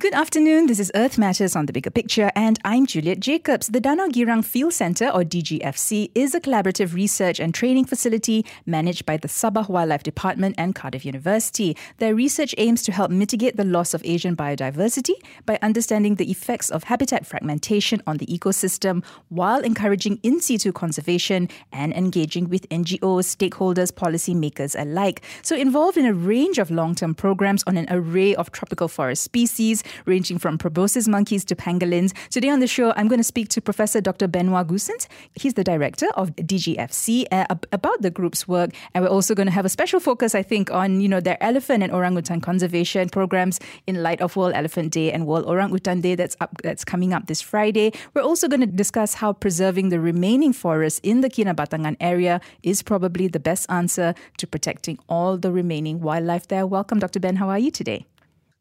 Good afternoon. This is Earth Matters on the Bigger Picture, and I'm Juliet Jacobs. The Danau Girang Field Centre, or DGFC, is a collaborative research and training facility managed by the Sabah Wildlife Department and Cardiff University. Their research aims to help mitigate the loss of Asian biodiversity by understanding the effects of habitat fragmentation on the ecosystem while encouraging in situ conservation and engaging with NGOs, stakeholders, policymakers alike. So, involved in a range of long term programs on an array of tropical forest species ranging from proboscis monkeys to pangolins. Today on the show, I'm going to speak to Professor Dr. Benoit Goossens. He's the director of DGFC uh, about the group's work, and we're also going to have a special focus, I think, on you know their elephant and orangutan conservation programs in light of World Elephant Day and World Orangutan Day that's up that's coming up this Friday. We're also going to discuss how preserving the remaining forests in the Kinabatangan area is probably the best answer to protecting all the remaining wildlife there. Welcome, Dr. Ben. How are you today?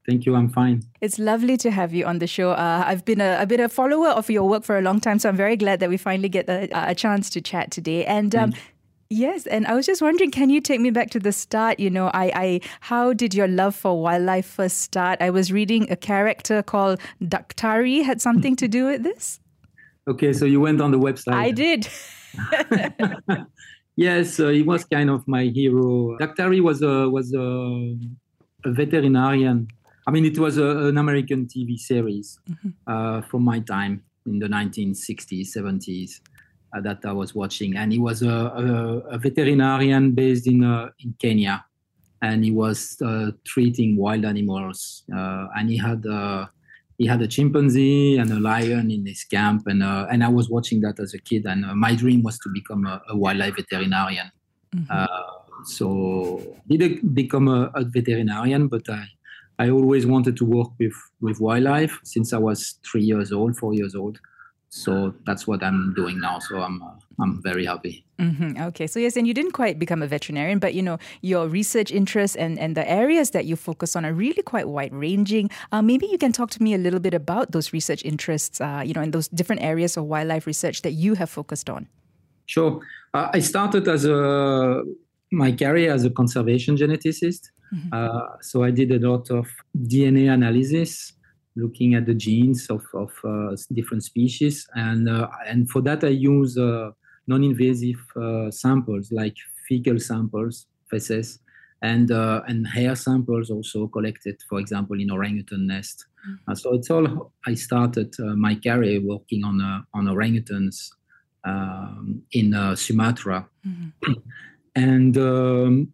Thank you. I'm fine. It's lovely to have you on the show. Uh, I've been a, a bit a follower of your work for a long time, so I'm very glad that we finally get a, a chance to chat today. And um, Yes, and I was just wondering, can you take me back to the start? You know, I, I, how did your love for wildlife first start? I was reading a character called Daktari had something to do with this. Okay, so you went on the website. I did. yes, uh, he was kind of my hero. Daktari was a was a, a veterinarian I mean, it was a, an American TV series mm-hmm. uh, from my time in the 1960s, 70s uh, that I was watching, and he was a, a, a veterinarian based in uh, in Kenya, and he was uh, treating wild animals, uh, and he had he had a chimpanzee and a lion in his camp, and and I was watching that as a kid, and my dream was to become a, wildlife veterinarian. Mm-hmm. so did become a, a veterinarian, but I I always wanted to work with, with wildlife since I was three years old, four years old. So that's what I'm doing now. So I'm uh, I'm very happy. Mm-hmm. Okay, so yes, and you didn't quite become a veterinarian, but you know your research interests and and the areas that you focus on are really quite wide ranging. Uh, maybe you can talk to me a little bit about those research interests. Uh, you know, in those different areas of wildlife research that you have focused on. Sure, uh, I started as a my career as a conservation geneticist. Mm-hmm. Uh, so I did a lot of DNA analysis, looking at the genes of, of uh, different species, and uh, and for that I use uh, non-invasive uh, samples like fecal samples, feces, and uh, and hair samples also collected, for example, in orangutan nest. Mm-hmm. so it's all I started my career working on on orangutans um, in Sumatra. Mm-hmm. And um,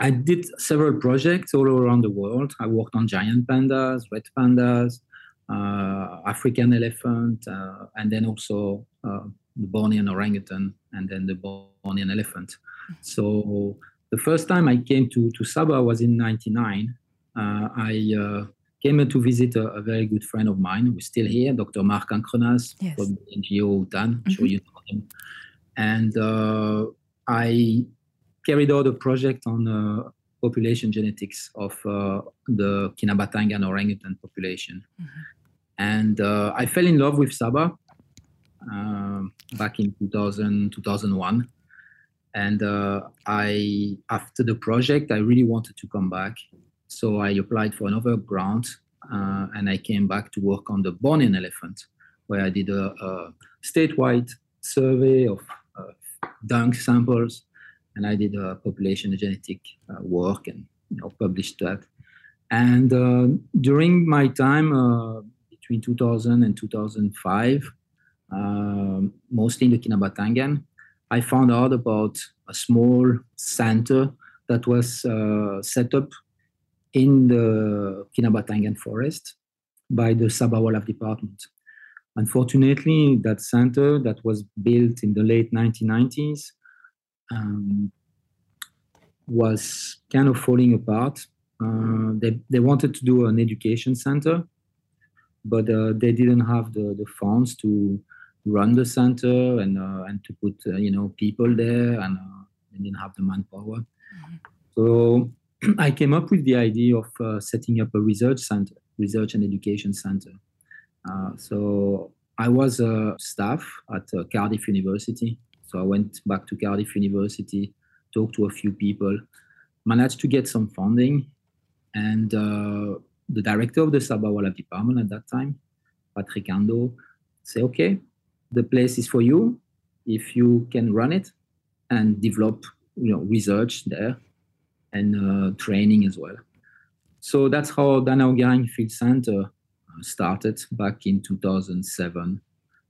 I did several projects all around the world. I worked on giant pandas, red pandas, uh, African elephant, uh, and then also uh, the Bornean orangutan, and then the Bornean elephant. So the first time I came to, to Sabah was in 99. Uh, I uh, came to visit a, a, very good friend of mine who's still here, Dr. Marc Ancrenaz yes. from the NGO UTAN. I'm mm-hmm. sure you know him. And uh, I carried out a project on uh, population genetics of uh, the Kinabatangan orangutan population. Mm-hmm. And uh, I fell in love with Sabah um, back in 2000, 2001. And uh, I, after the project, I really wanted to come back. So I applied for another grant uh, and I came back to work on the Bornean elephant, where I did a, a statewide survey of dung samples, and I did a population genetic uh, work and you know, published that. And uh, during my time uh, between 2000 and 2005, um, mostly in the Kinabatangan, I found out about a small center that was uh, set up in the Kinabatangan forest by the Sabah Wildlife Department. Unfortunately, that center that was built in the late 1990s um, was kind of falling apart. Uh, they, they wanted to do an education center, but uh, they didn't have the, the funds to run the center and uh, and to put uh, you know people there, and uh, they didn't have the manpower. Mm-hmm. So I came up with the idea of uh, setting up a research center, research and education center. Uh, so I was a staff at uh, Cardiff University. So I went back to Cardiff University talked to a few people, managed to get some funding, and uh, the director of the Wildlife Department at that time, Patrick Andau, say, okay, the place is for you if you can run it and develop you know research there and uh, training as well. So that's how Danau Girang Field Center uh, started back in 2007.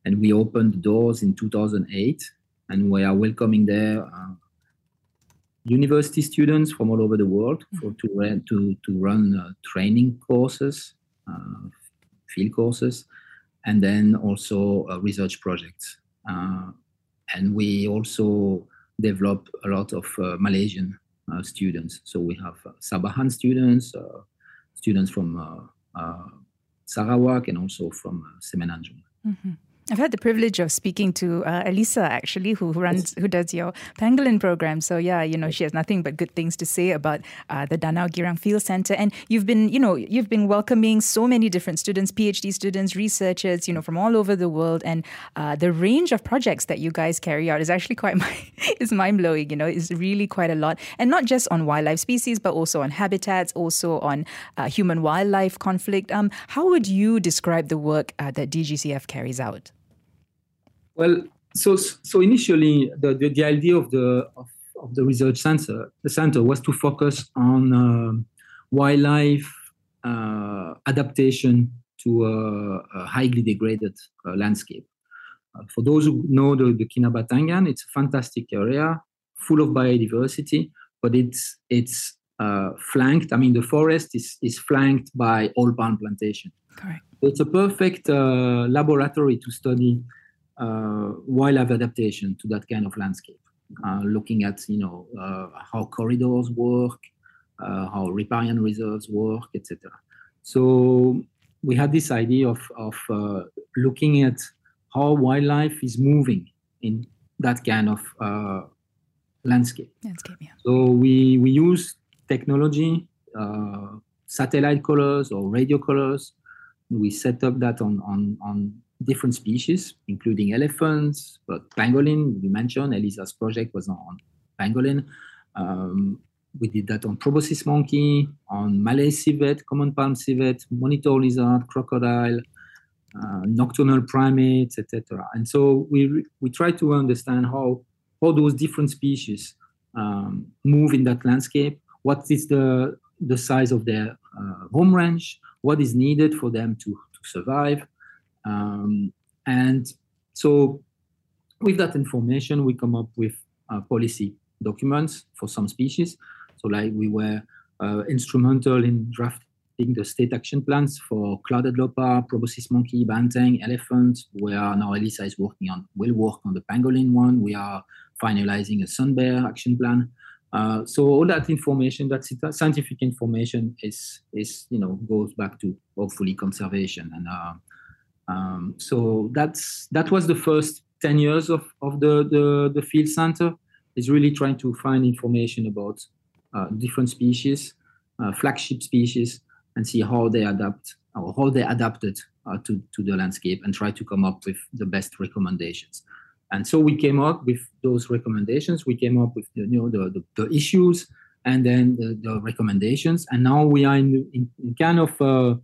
And we opened the doors in 2008 and we are welcoming there uh, university students from all over the world for, to, to, to run uh, training courses, uh, field courses, and then also uh, research projects. Uh, and we also develop a lot of Malaysian uh, students. So we have uh, Sabahan students, uh, students from Sarawak, and also from Semenanjung. Mm-hmm. I've had the privilege of speaking to uh, Elisa actually, who runs, who does your pangolin program. So yeah, you know, she has nothing but good things to say about uh, the Danau Girang Field Center. And you've been, you know, you've been welcoming so many different students, PhD students, researchers, you know, from all over the world. And uh, the range of projects that you guys carry out is actually quite is mind blowing. You know, is really quite a lot, and not just on wildlife species, but also on habitats, also on uh, human wildlife conflict. Um, how would you describe the work uh, that DGCF carries out? Well, so so initially the, the, the idea of the of, of, the research center the center was to focus on uh, wildlife uh, adaptation to a, a highly degraded uh, landscape. Uh, for those who know the, the Kinabatangan, it's a fantastic area full of biodiversity, but it's it's uh, flanked. I mean, the forest is is flanked by oil palm plantation. Correct. It's a perfect uh, laboratory to study uh, wildlife adaptation to that kind of landscape, uh, looking at you know uh, how corridors work, how riparian reserves work, etc. So we had this idea of of looking at how wildlife is moving in that kind of landscape. Landscape, yeah. So we we use technology, uh, satellite collars or radio collars. We set up that on on on different species, including elephants, but pangolin, we mentioned, Elisa's project was on pangolin. Um, we did that on proboscis monkey, on Malay civet, common palm civet, monitor lizard, crocodile, uh, nocturnal primates, etc. And so we we try to understand how how those different species um, move in that landscape. What is the the size of their uh, home range? What is needed for them to to survive? Um, and so with that information, we come up with uh, policy documents for some species. So like we were uh, instrumental in drafting the state action plans for clouded leopard, proboscis monkey, banteng, elephant. We are now Elisa is working on, will work on the pangolin one. We are finalizing a sun bear action plan. Uh, so all that information, that scientific information, is is you know goes back to hopefully conservation and uh, um, so that's that was the first 10 years of, of the, the, the field center is really trying to find information about uh, different species, uh, flagship species, and see how they adapt or how they adapted uh, to, to the landscape and try to come up with the best recommendations. And so we came up with those recommendations. We came up with the, you know, the, the, the issues and then the, the, recommendations. And now we are in, in, in kind of uh,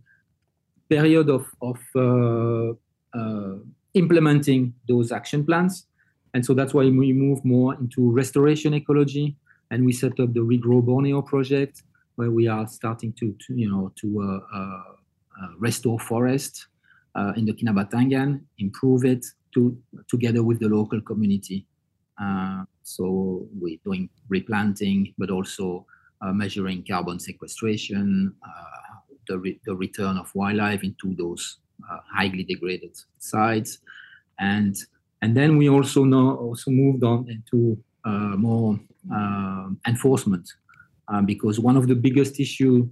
period of, of uh, uh, implementing those action plans. And so that's why we move more into restoration ecology. And we set up the Regrow Borneo project, where we are starting to, to you know, to uh, restore forest in the Kinabatangan, improve it to, together with the local community. Uh, so we're doing replanting, but also uh, measuring carbon sequestration, uh, the, re- the return of wildlife into those uh, highly degraded sites, and and then we also know also moved on into uh, more uh, enforcement uh, because one of the biggest issue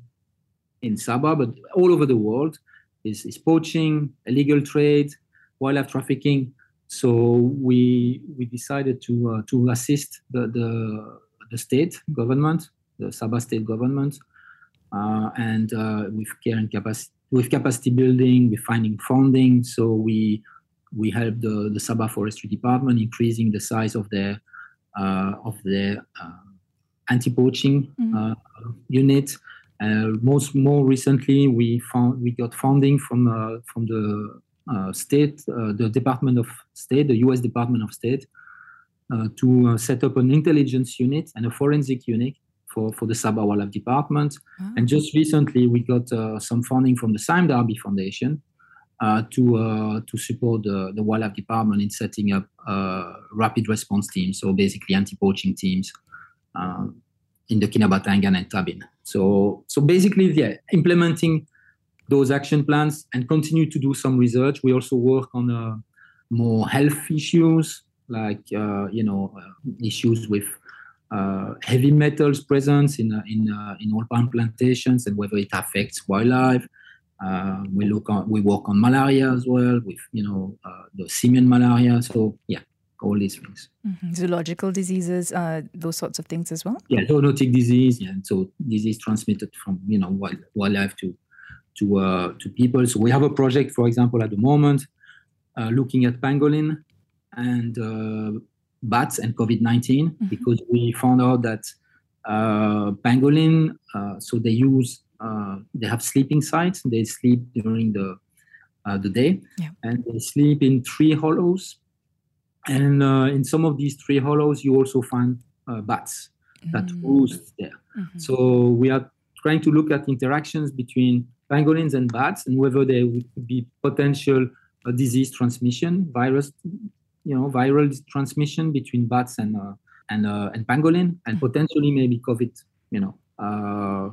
in Sabah, but all over the world, is, is poaching, illegal trade, wildlife trafficking. So we we decided to uh, to assist the, the the state government, the Sabah state government, Uh, and uh, with care and capacity, with capacity building, with finding funding. So we we help the, the Sabah Forestry Department increasing the size of their uh, of their uh, anti-poaching mm-hmm. Uh, unit. most more recently, we found we got funding from from the state, the Department of State, the U.S. Department of State, to set up an intelligence unit and a forensic unit for, for the Sabah Wildlife Department. Oh. And just recently, we got uh, some funding from the Sime Darby Foundation uh, to uh, to support the, the Wildlife Department in setting up uh, rapid response teams, so basically anti-poaching teams uh, in the Kinabatangan and Tabin. So so basically, yeah, implementing those action plans and continue to do some research. We also work on uh, more health issues like you know issues with heavy metals presence in uh, in uh, in oil palm plantations and whether it affects wildlife. we look on, we work on malaria as well with you know the simian malaria. So yeah, all these things. Mm-hmm. Zoological diseases, uh, those sorts of things as well. Yeah, zoonotic disease. Yeah, so disease transmitted from you know wild, wildlife to to uh, to people. So we have a project, for example, at the moment, uh, looking at pangolin and bats and COVID-19 mm-hmm. because we found out that uh, pangolin, uh, so they use, uh, they have sleeping sites. They sleep during the uh, the day, yeah. and they sleep in tree hollows. And uh, in some of these tree hollows, you also find uh, bats that mm-hmm. roost there. Mm-hmm. So we are trying to look at interactions between pangolins and bats and whether there would be potential disease transmission, virus you know viral transmission between bats and uh, and uh, and pangolin and mm-hmm. potentially maybe covid you know uh,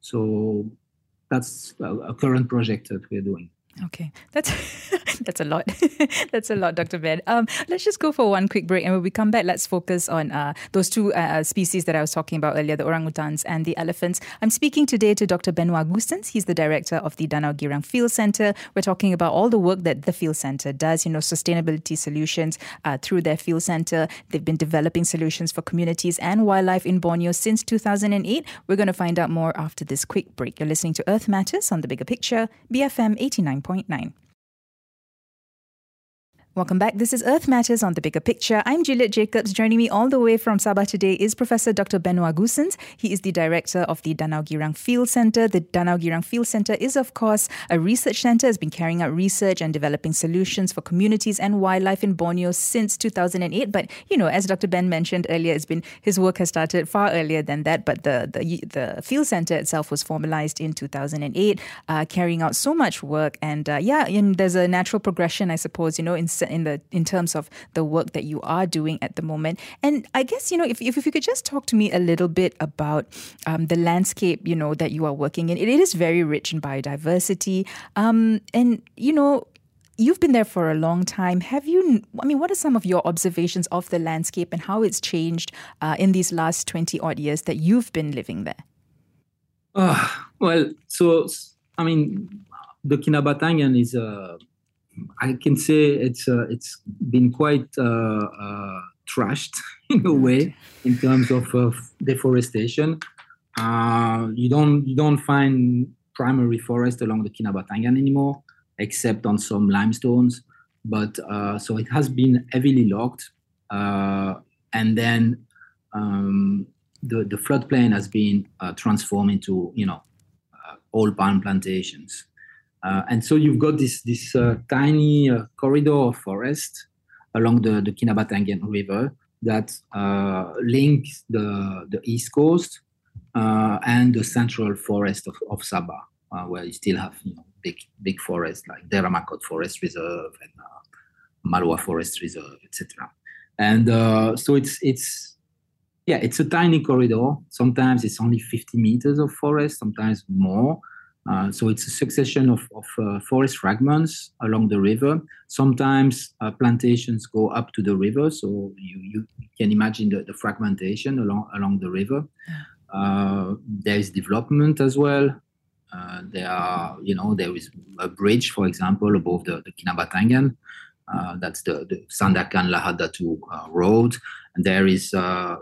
so that's a, a current project that we're doing Okay, that's that's a lot. that's a lot, Dr. Ben. Um, let's just go for one quick break, and when we come back, let's focus on uh, those two uh, uh, species that I was talking about earlier, the orangutans and the elephants. I'm speaking today to Dr. Benoit Goossens. He's the director of the Danau Girang Field Center. We're talking about all the work that the Field Center does. You know, sustainability solutions uh, through their Field Center. They've been developing solutions for communities and wildlife in Borneo since 2008. We're going to find out more after this quick break. You're listening to Earth Matters on the Bigger Picture, BFM 89. 101.9. Welcome back. This is Earth Matters on the Bigger Picture. I'm Juliet Jacobs. Joining me all the way from Sabah today is Professor Dr. Benoit Goossens. He is the director of the Danau Girang Field Center. The Danau Girang Field Center is, of course, a research center. Has been carrying out research and developing solutions for communities and wildlife in Borneo since 2008. But you know, as Dr. Ben mentioned earlier, it's been his work has started far earlier than that. But the the, the field center itself was formalized in 2008, uh, carrying out so much work. And uh, yeah, there's a natural progression, I suppose. You know, in in the in terms of the work that you are doing at the moment. And I guess you know if if, if you could just talk to me a little bit about um, the landscape you know that you are working in. It, it is very rich in biodiversity, um, and you know you've been there for a long time. Have you, I mean, what are some of your observations of the landscape and how it's changed uh, in these last 20 odd years that you've been living there? Uh, well, so, I mean, the Kinabatangan is a, I can say it's uh, it's been quite uh, uh, trashed in a way in terms of deforestation. you don't you don't find primary forest along the Kinabatangan anymore, except on some limestones. But so it has been heavily logged, and then um, the the floodplain has been uh, transformed into you know uh, oil palm plantations. Uh, and so you've got this this uh, tiny uh, corridor of forest along the, the Kinabatangan River that uh, links the, the east coast uh, and the central forest of, of Sabah, uh, where you still have you know, big big forests like Deramakot Forest Reserve and Malua Forest Reserve, etc. And so it's it's yeah, it's a tiny corridor. Sometimes it's only 50 meters of forest, sometimes more. Uh, so it's a succession of, of uh, forest fragments along the river. Sometimes uh, plantations go up to the river, so you, you can imagine the, the fragmentation along along the river. Uh, there is development as well. Uh, there are, you know, there is a bridge, for example, above the, the Kinabatangan. that's the, the Sandakan Lahad Datu road. And there is a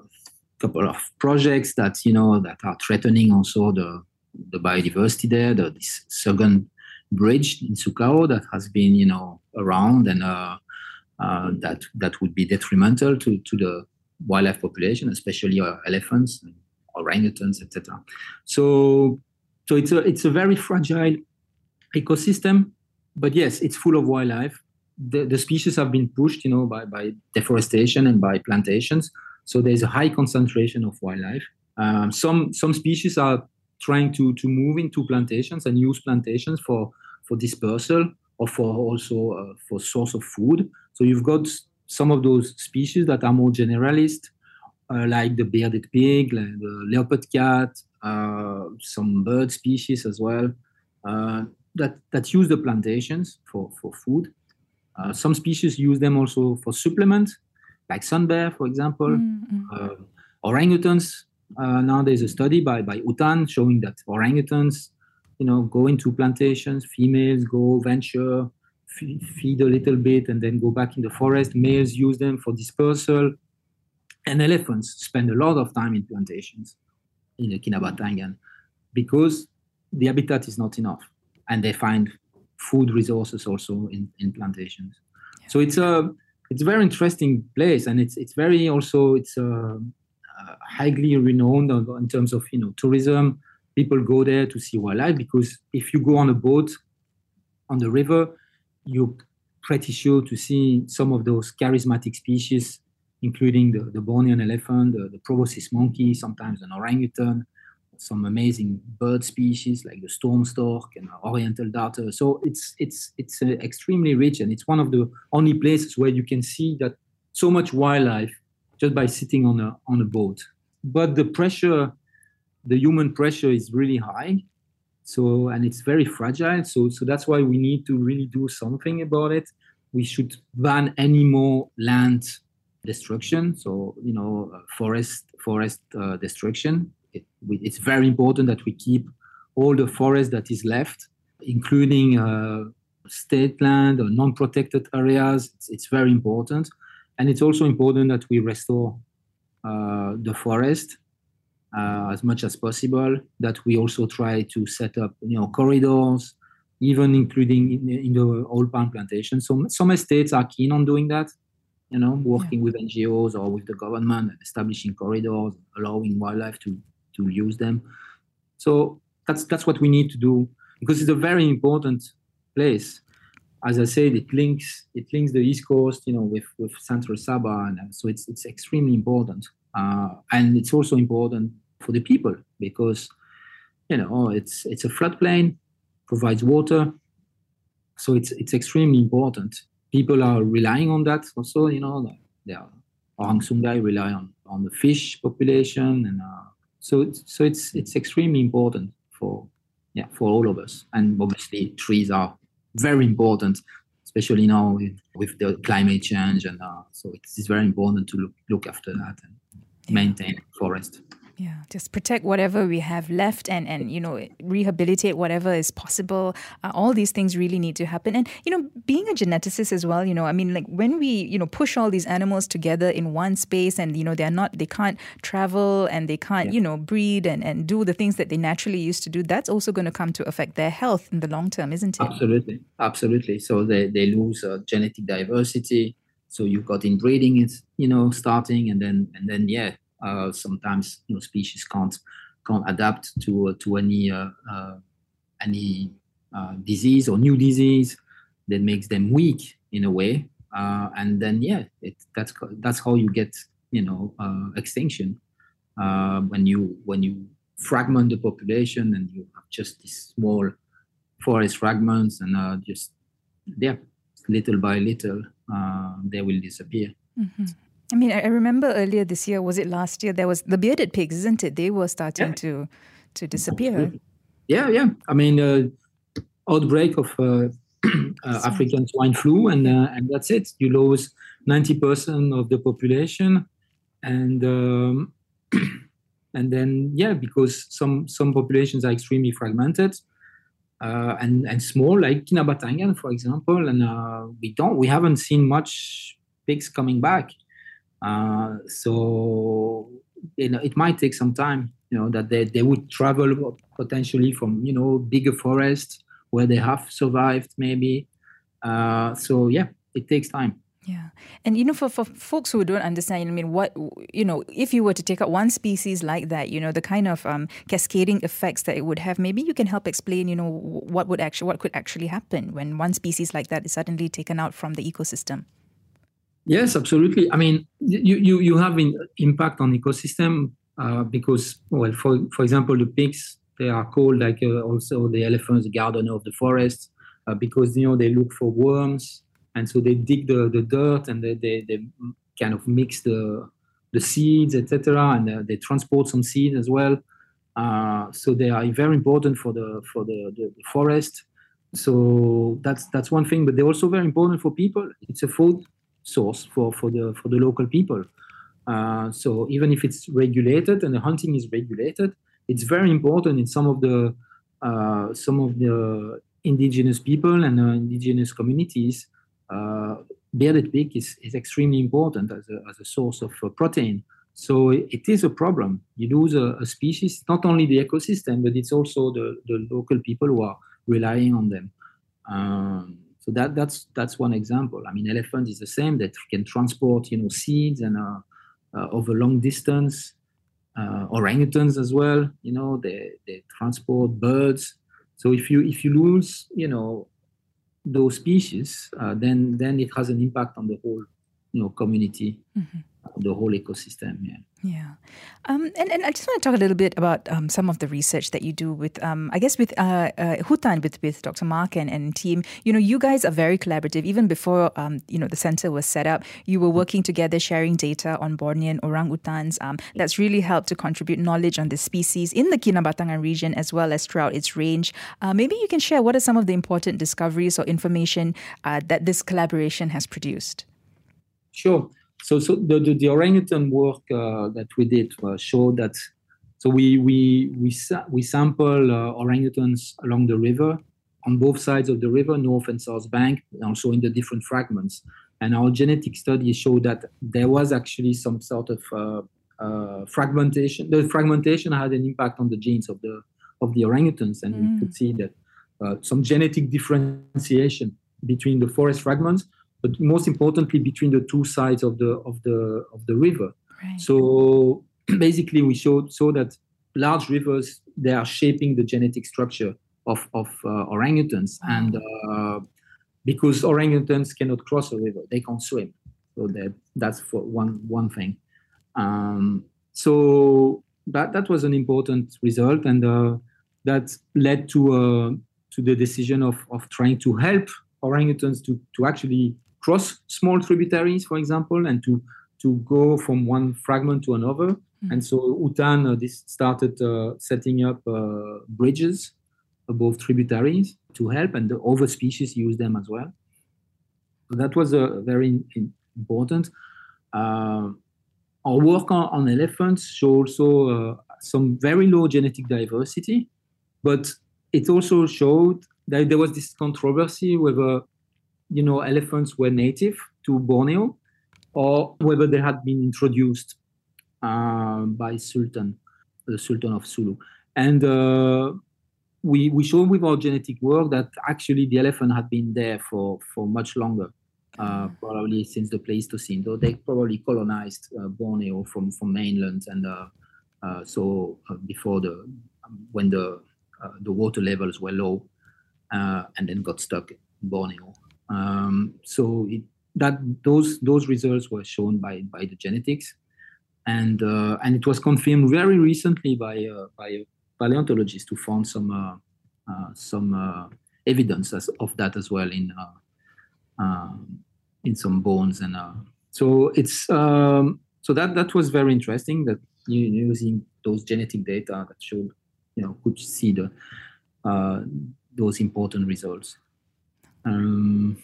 couple of projects that, you know, that are threatening also the the biodiversity there. The, this second bridge in Sukau that has been, you know, around and uh, uh, that that would be detrimental to, to the wildlife population, especially uh, elephants. orangutans, etc. So, so it's a it's a very fragile ecosystem, but yes, it's full of wildlife. The, the species have been pushed, you know, by, by deforestation and by plantations. So there's a high concentration of wildlife. Um, some some species are trying to to move into plantations and use plantations for for dispersal or for also uh, for source of food. So you've got some of those species that are more generalist, uh, like the bearded pig, like the leopard cat, uh, some bird species as well, uh, that that use the plantations for for food. Uh, some species use them also for supplement, like sun bear, for example. Mm-hmm. orangutans. Now there's a study by by Utan showing that orangutans you know, go into plantations, females go venture, feed, feed a little bit, and then go back in the forest. Males use them for dispersal. And elephants spend a lot of time in plantations in the Kinabatangan because the habitat is not enough. And they find food resources also in, in plantations. Yeah. So it's a it's a very interesting place, and it's it's very also it's a, uh, uh, highly renowned in terms of you know tourism people go there to see wildlife because if you go on a boat on the river, you're pretty sure to see some of those charismatic species, including the, the Bornean elephant, the, the proboscis monkey, sometimes an orangutan, some amazing bird species like the Storm's stork and oriental darter. So it's it's it's uh, extremely rich, and it's one of the only places where you can see that so much wildlife just by sitting on a on a boat. But the pressure the human pressure is really high. So and it's very fragile. So so that's why we need to really do something about it. We should ban any more land destruction. So you know forest forest uh, destruction. It, it's very important that we keep all the forest that is left including uh, state land or non-protected areas. It's, it's, very important and it's also important that we restore uh, the forest uh, as much as possible. That we also try to set up, you know, corridors, even including in, in the oil palm plantation. So some estates are keen on doing that, you know, working yeah. with NGOs or with the government, establishing corridors, allowing wildlife to to use them. So that's that's what we need to do because it's a very important place. As I said, it links it links the East Coast, you know, with with Central Sabah, and so it's it's extremely important. Uh, and it's also important for the people because you know it's it's a floodplain, provides water, so it's it's extremely important. People are relying on that also. You know, they are Sungai rely on on the fish population, and uh, so it's, so it's it's extremely important for yeah for all of us. And obviously, trees are very important, especially now with, the climate change, and uh, so it's, it's very important to look look after that. And, maintain forest yeah. Just protect whatever we have left and and you know rehabilitate whatever is possible. Uh, all these things really need to happen. And you know being a geneticist as well you know i mean like when we you know push all these animals together in one space and you know they're not they can't travel and they can't yeah. you know breed and and do the things that they naturally used to do that's also going to come to affect their health in the long term isn't it? Absolutely. Absolutely. So they, they lose uh, genetic diversity. So you've got inbreeding you know starting and then and then yeah uh, sometimes you know species can't can't adapt to uh, to any uh, any disease or new disease that makes them weak in a way and then yeah it, that's that's how you get you know extinction when you when you fragment the population and you have just these small forest fragments and just yeah little by little they will disappear. Mm-hmm. I mean, I remember earlier this year, was it last year? There was the bearded pigs, isn't it? They were starting yeah. to to disappear. Yeah, yeah. I mean, uh, outbreak of uh, uh, African swine flu, and uh, and that's it. You lose ninety percent of the population, and um, and then yeah, because some some populations are extremely fragmented uh, and and small like Kinabatangan, for example, and uh, we don't we haven't seen much pigs coming back. Uh, so you know it might take some time. You know that they, they would travel potentially from you know bigger forests where they have survived maybe. Uh, so yeah, it takes time. Yeah. And you know, for, for folks who don't understand, I mean, what you know, if you were to take out one species like that, you know, the kind of um, cascading effects that it would have, maybe you can help explain, you know, what would actually what could actually happen when one species like that is suddenly taken out from the ecosystem. Yes, absolutely. I mean, you you, you have an impact on ecosystem uh, because, well, for for example, the pigs they are called like uh, also the elephants, the gardener of the forest, uh, because you know they look for worms and so they dig the, the dirt and they, they, they kind of mix the the seeds, etc., and uh, they transport some seeds as well. Uh, so they are very important for the for the, the, the, forest. So that's that's one thing, but they're also very important for people. It's a food source for, for the for the local people. Uh, so even if it's regulated and the hunting is regulated, it's very important in some of the uh, some of the indigenous people and uh, indigenous communities uh, bearded pig is, is extremely important as a, as a source of uh, protein. So it is a problem. You lose a, a, species, not only the ecosystem, but it's also the, the local people who are relying on them. Um, so that, that's that's one example. I mean, elephant is the same that can transport you know seeds and uh, uh, over long distance. Uh, orangutans as well, you know, they, they transport birds. So if you if you lose you know those species, uh, then then it has an impact on the whole you know community, mm-hmm. The whole ecosystem. Yeah. Yeah. Um, and, and I just want to talk a little bit about um, some of the research that you do with, um, I guess, with uh, uh, Hutan, with, with Dr. Mark and, and team. You know, you guys are very collaborative. Even before, um, you know, the center was set up, you were working together, sharing data on Bornean orangutans. Um, that's really helped to contribute knowledge on the species in the Kinabatangan region as well as throughout its range. Uh, maybe you can share what are some of the important discoveries or information uh, that this collaboration has produced? Sure so so the, the, the orangutan work uh, that we did uh, showed that so we we we we sample uh, orangutans along the river on both sides of the river, north and south bank, and also in the different fragments. And our genetic studies showed that there was actually some sort of uh, uh, fragmentation. The fragmentation had an impact on the genes of the of the orangutans, and mm. we could see that uh, some genetic differentiation between the forest fragments but most importantly between the two sides of the of the of the river. Right. So basically, we showed so that large rivers they are shaping the genetic structure of of uh, orangutans, wow. and uh, because orangutans cannot cross a river, they can't swim. So that that's for one one thing. Um, so that that was an important result, and uh, that led to uh, to the decision of of trying to help orangutans to to actually cross small tributaries, for example, and to to go from one fragment to another. Mm-hmm. And so Hutan uh, this started uh, setting up uh, bridges above tributaries to help, and the other species use them as well. So that was uh, very important. Uh, our work on, on, elephants show also uh, some very low genetic diversity, but it also showed that there was this controversy whether you know, elephants were native to Borneo or whether they had been introduced uh, by Sultan, the Sultan of Sulu. And uh, we, we showed with our genetic work that actually the elephant had been there for, for much longer, uh, probably since the Pleistocene, though they probably colonized uh, Borneo from, from mainland. And uh, uh, so before the, when the, the water levels were low and then got stuck in Borneo. Um, so it, that those those results were shown by by the genetics, and uh, and it was confirmed very recently by uh, by a paleontologist who found some uh, uh some uh, evidence as, of that as well in uh, um, in some bones and so it's um, so that that was very interesting that using those genetic data that showed you know could see the those important results. Um,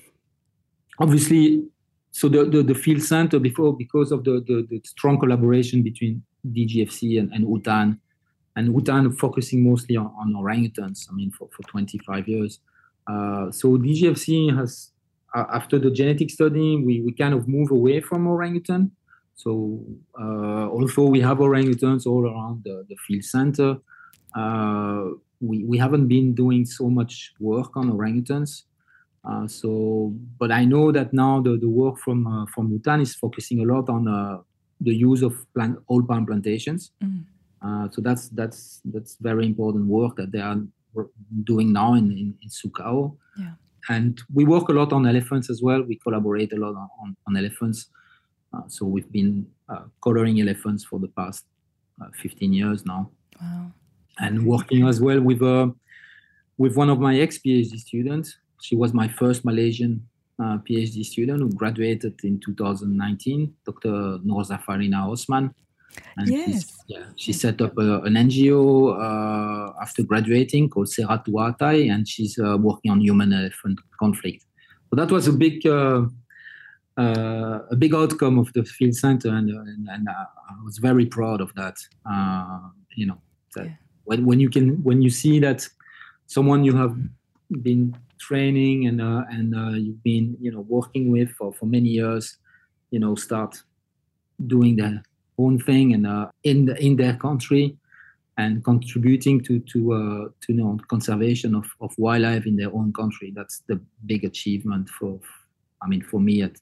obviously, so the, the, the, field center before because of the, the, the strong collaboration between DGFC and, and Hutan, and Hutan focusing mostly on, on orangutans. I mean, for, for 25 years. Uh, so DGFC has, uh, after the genetic study, we, we kind of move away from orangutan. So uh, although we have orangutans all around the, the field center, uh, we, we haven't been doing so much work on orangutans. Uh, so, but I know that now the, the work from uh, from Hutan is focusing a lot on uh, the use of plant oil palm plantations. Mm. so that's that's that's very important work that they are doing now in in, in Sukau. Yeah. And we work a lot on elephants as well. We collaborate a lot on, on elephants. so we've been collaring elephants for the past 15 years now. Wow. And working as well with with one of my ex PhD students she was my first Malaysian uh, PhD student who graduated in 2019, Dr. Nurzhafarina Othman. And yes. Yeah, she set up a, an NGO uh, after graduating called Seratu Aatai, and she's uh, working on human-elephant conflict. So that was a big, uh, uh, a big outcome of the field center, and, and, and I was very proud of that. Uh, you know, that yeah. when, when you can, when you see that someone you have been training and uh, and uh, you've been you know working with for, for many years you know start doing their own thing and uh, in the, in their country and contributing to to uh, to you know conservation of, of wildlife in their own country. That's the big achievement for I mean for me as,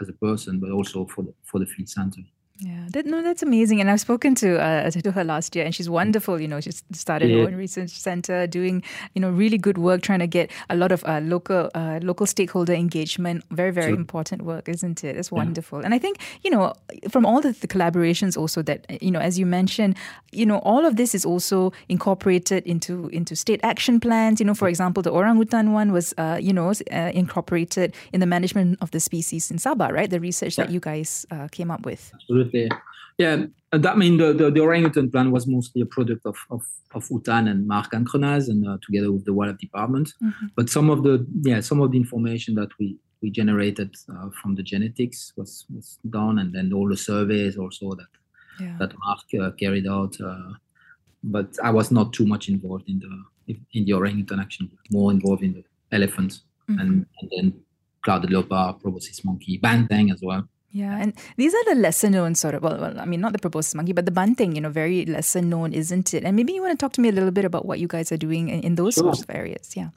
as a person but also for the for the field center yeah, that, no, that's amazing. And I've spoken to uh, to her last year, and she's wonderful. You know, she's started yeah. her own research center, doing you know really good work, trying to get a lot of uh, local uh, local stakeholder engagement. Very very sure. important work, isn't it? It's wonderful. Yeah. And I think you know from all the, the, collaborations also that you know as you mentioned, you know all of this is also incorporated into into state action plans. You know, for example, the orangutan one was uh, you know uh, incorporated in the management of the species in Sabah, right? The research yeah. that you guys uh, came up with. Absolutely absolutely. Yeah, that mean the, the, the, orangutan plan was mostly a product of of, of UTAN and Marc Ancrenaz and uh, together with the wildlife department. Mm-hmm. But some of the yeah some of the information that we we generated uh, from the genetics was was done, and then all the surveys also that yeah. that Mark uh, carried out. Uh, but I was not too much involved in the in the orangutan action, more involved in the elephants mm-hmm. and, and then clouded leopard, proboscis monkey, banteng as well. Yeah, and these are the lesser known sort of, well, well I mean, not the proboscis monkey, but the banteng, you know, very lesser known, isn't it? And maybe you want to talk to me a little bit about what you guys are doing in, in those sure. sorts of areas. Yeah.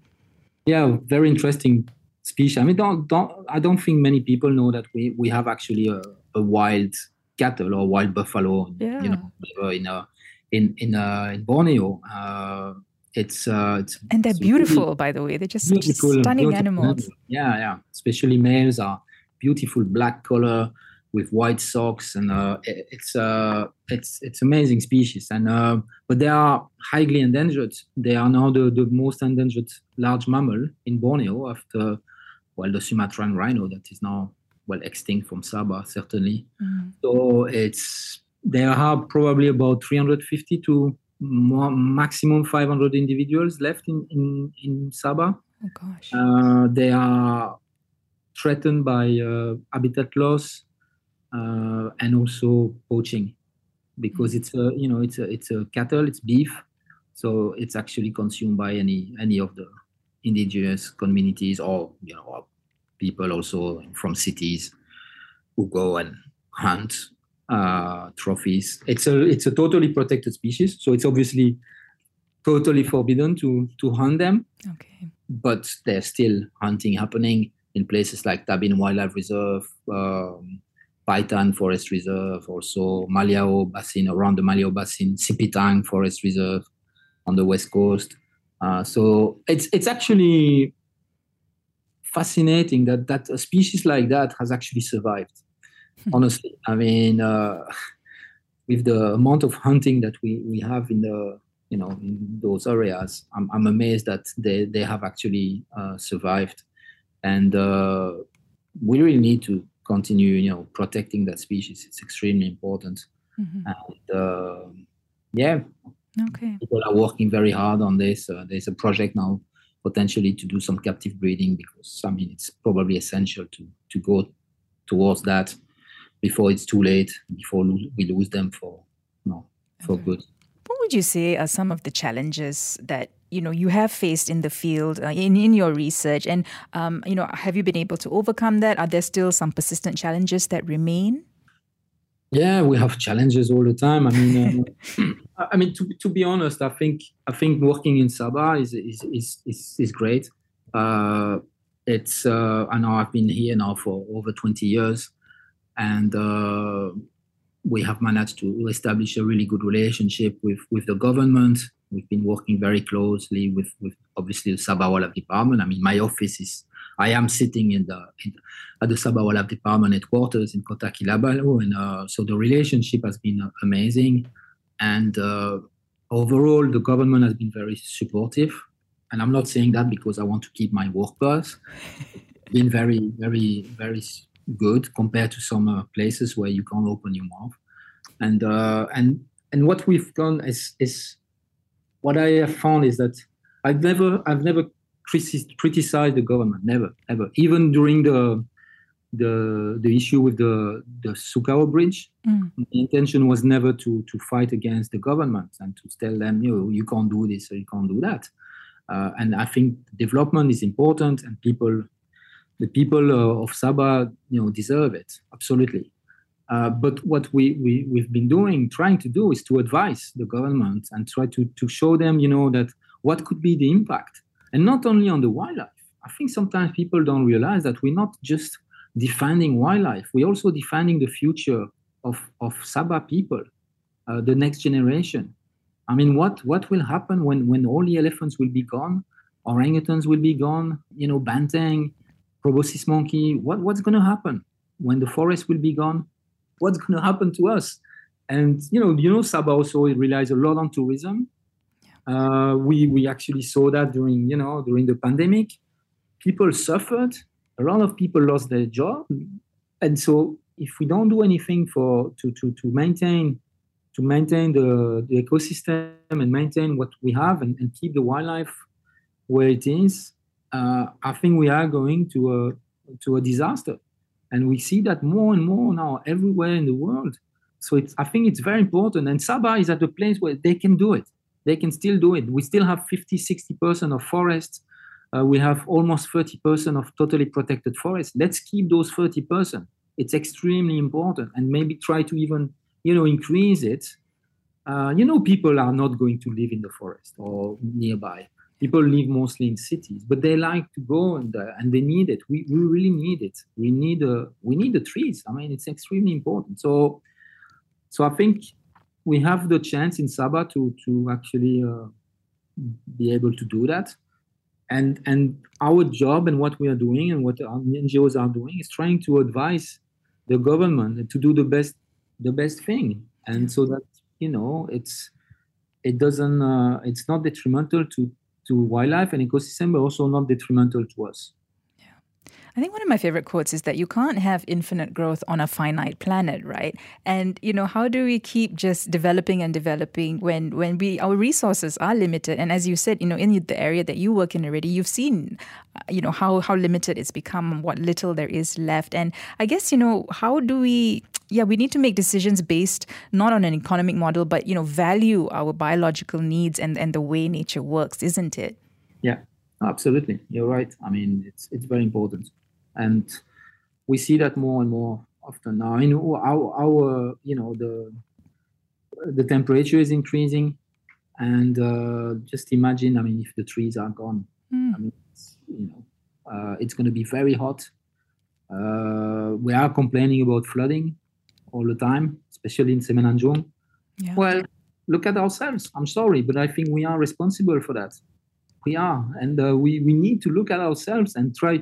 Yeah, very interesting species. I mean, don't, don't, I don't think many people know that we, we have actually a, a wild cattle or wild buffalo, yeah. you know, in, a, in, in, a, in Borneo. Uh, it's, uh, it's and they're beautiful, really by the way. They're just stunning beautiful animals. Yeah, yeah. Especially males are beautiful black color with white socks, and uh, it's uh, it's it's amazing species. And uh, but they are highly endangered. They are now the, the most endangered large mammal in Borneo after well the Sumatran rhino that is now well extinct from Sabah certainly. Mm. So it's there are probably about 350 to more, maximum 500 individuals left in in, in Sabah. Oh gosh. Uh, they are threatened by uh, habitat loss uh, and also poaching because it's a you know it's a it's a cattle it's beef so it's actually consumed by any any of the indigenous communities or you know people also from cities who go and hunt uh, trophies. It's a it's a totally protected species so it's obviously totally forbidden to to hunt them. Okay. But there's still hunting happening in places like Tabin Wildlife Reserve, um, Paitan Forest Reserve, also Maliau Basin, around the Maliau Basin, Sipitang Forest Reserve on the west coast. Uh, so it's it's actually fascinating that that a species like that has actually survived. Hmm. Honestly, I mean, uh, with the amount of hunting that we, we have in the you know in those areas, I'm, I'm amazed that they, they have actually uh, survived and uh, we really need to continue, you know, protecting that species. It's extremely important. Mm-hmm. And uh, yeah, okay, people are working very hard on this. Uh, there's a project now potentially to do some captive breeding because I mean it's probably essential to to go towards that before it's too late, before lo- we lose them for no for okay. good. Would you say are some of the challenges that you know you have faced in the field uh, in in your research, and um, you know have you been able to overcome that? Are there still some persistent challenges that remain? Yeah, we have challenges all the time. I mean, uh, I mean to, to be honest, I think I think working in Sabah is is is is, is great. Uh, it's uh, I know I've been here now for over 20 years, and uh, we have managed to establish a really good relationship with with the government. We've been working very closely with with obviously the Wildlife Department. I mean, my office is I am sitting in the in, at the Wildlife Department headquarters in Kota and uh, so the relationship has been uh, amazing, and uh, overall the government has been very supportive. And I'm not saying that because I want to keep my workers. been very, very, very good compared to some uh, places where you can't open your mouth. And uh, and and what we've done is is what I have found is that I've never I've never criticized the government, never ever. Even during the the the issue with the the Sukau bridge, mm. the intention was never to to fight against the government and to tell them you know, you can't do this or you can't do that. Uh, and I think development is important, and people the people uh, of Sabah, you know, deserve it absolutely. Uh, but what we, we we've been doing, trying to do, is to advise the government and try to to show them, you know, that what could be the impact, and not only on the wildlife. I think sometimes people don't realize that we're not just defending wildlife; we're also defending the future of of Sabah people, uh, the next generation. I mean, what what will happen when when all the elephants will be gone, orangutans will be gone, you know, banteng, proboscis monkey. What what's going to happen when the forest will be gone? What's going to happen to us? And you know, you know, Sabah also relies a lot on tourism. Uh, we we actually saw that during you know during the pandemic, people suffered. A lot of people lost their job, and so if we don't do anything for to to to maintain to maintain the, the ecosystem and maintain what we have and, and keep the wildlife where it is, uh, I think we are going to a to a disaster, and we see that more and more now everywhere in the world. So it's I think it's very important, and Sabah is at the place where they can do it. They can still do it. We still have 50, 60 percent of forests. Uh, we have almost 30 percent of totally protected forests. Let's keep those 30 percent. It's extremely important, and maybe try to even you know increase it. Uh, you know, people are not going to live in the forest or nearby people live mostly in cities but they like to go and, uh, and they need it. We, we really need it. We need uh, we need the trees. I mean it's extremely important. So so i think we have the chance in sabah to to actually uh, be able to do that. And and our job and what we are doing and what our ngos are doing is trying to advise the government to do the best the best thing. And so that you know it's it doesn't uh, it's not detrimental to to wildlife and ecosystem, but also not detrimental to us. I think one of my favorite quotes is that you can't have infinite growth on a finite planet, right? And you know, how do we keep just developing and developing when when we our resources are limited? And as you said, you know, in the area that you work in already, you've seen, uh, you know, how how limited it's become, what little there is left. And I guess you know, how do we yeah, we need to make decisions based not on an economic model, but you know, value our biological needs and, and the way nature works, isn't it? Yeah, absolutely. You're right. I mean, it's it's very important, and we see that more and more often now. I mean, our our you know the the temperature is increasing, and uh, just imagine. I mean, if the trees are gone, mm. I mean, you know, uh, it's going to be very hot. Uh, we are complaining about flooding all the time, especially in Semenanjung. Yeah. Well, look at ourselves. I'm sorry, but I think we are responsible for that. We are, and uh, we we need to look at ourselves and try.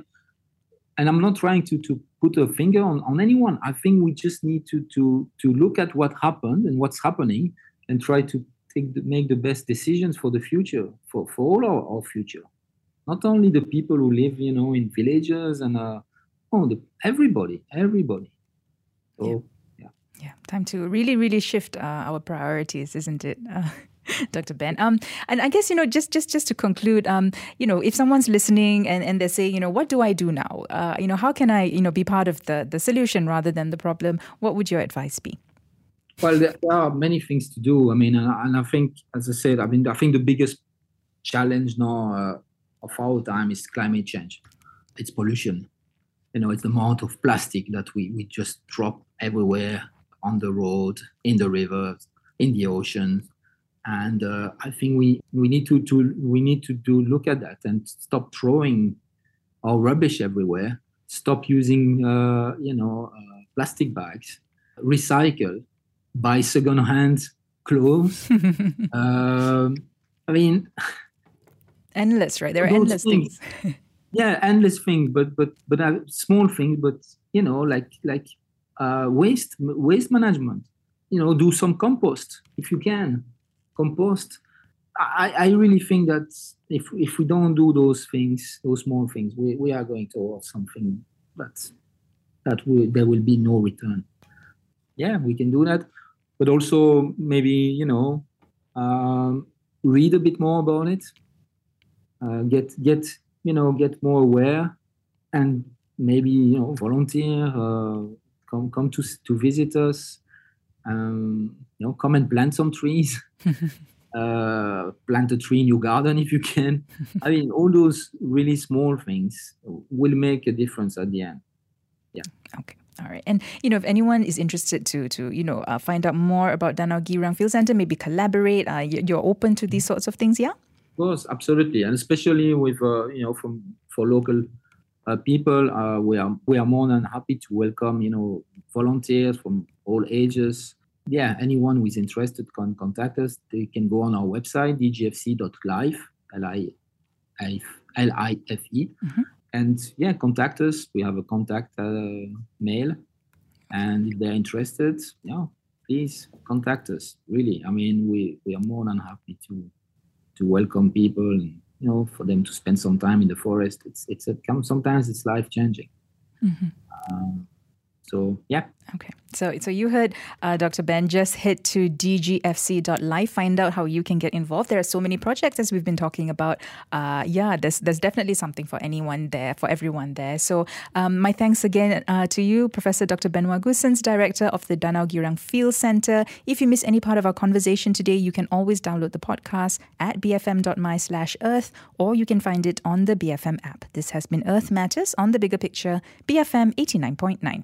And I'm not trying to to put a finger on, on anyone. I think we just need to to to look at what happened and what's happening, and try to take the, make the best decisions for the future, for for all our, our future. Not only the people who live, you know, in villages and uh, oh, the, everybody, everybody. So. Yeah yeah, time to really, really shift uh, our priorities, isn't it? Uh, Dr. Ben. Um, and I guess, you know, just just just to conclude, um, you know, if someone's listening and, and they say, you know, what do I do now? Uh, you know, how can I, you know, be part of the, the solution rather than the problem? What would your advice be? Well, there are many things to do. I mean, and, I think, as I said, I mean, I think the biggest challenge now uh, of our time is climate change. It's pollution. You know, it's the amount of plastic that we, we just drop everywhere on the road, in the rivers, in the ocean. And uh, I think we, we need to, to we need to do look at that and stop throwing our rubbish everywhere, stop using, uh, you know, uh, plastic bags, recycle, buy second-hand clothes. um, I mean, endless, right? There are endless things. things. yeah, endless things, but but but uh, small things, but you know, like like uh, waste waste management. You know, do some compost if you can. Compost. I, I really think that if if we don't do those things, those small things, we, we are going towards something that that will, there will be no return. Yeah, we can do that, but also maybe you know um, read a bit more about it, uh, get get you know get more aware, and maybe you know volunteer, uh, come come to to visit us, um, you know come and plant some trees. uh, plant a tree in your garden if you can. I mean, all those really small things will make a difference at the end. Yeah. Okay. All right. And, you know, if anyone is interested to, to you know, uh, find out more about Danau Girang Field Center, maybe collaborate, uh, you're open to these sorts of things, yeah? Of course, absolutely. And especially with, uh, you know, from for local people, uh, we, are, we are more than happy to welcome, you know, volunteers from all ages, yeah, anyone who is interested can contact us. They can go on our website, dgfc.life, L-I-F-E, mm-hmm. and yeah, contact us. We have a contact uh, mail, and if they're interested, yeah, please contact us. Really, I mean, we, we are more than happy to to welcome people and you know for them to spend some time in the forest. It's it's a sometimes it's life changing. Mm-hmm. Um, so yeah. Okay. So so you heard uh, Dr. Ben. Just head to dgfc.life. Find out how you can get involved. There are so many projects as we've been talking about. Uh, yeah, there's there's definitely something for anyone there, for everyone there. So um, my thanks again uh, to you, Professor Dr. Benoit Goossens, Director of the Danau Girang Field Center. If you miss any part of our conversation today, you can always download the podcast at bfm.my slash earth, or you can find it on the BFM app. This has been Earth Matters on the Bigger Picture, BFM 89.9.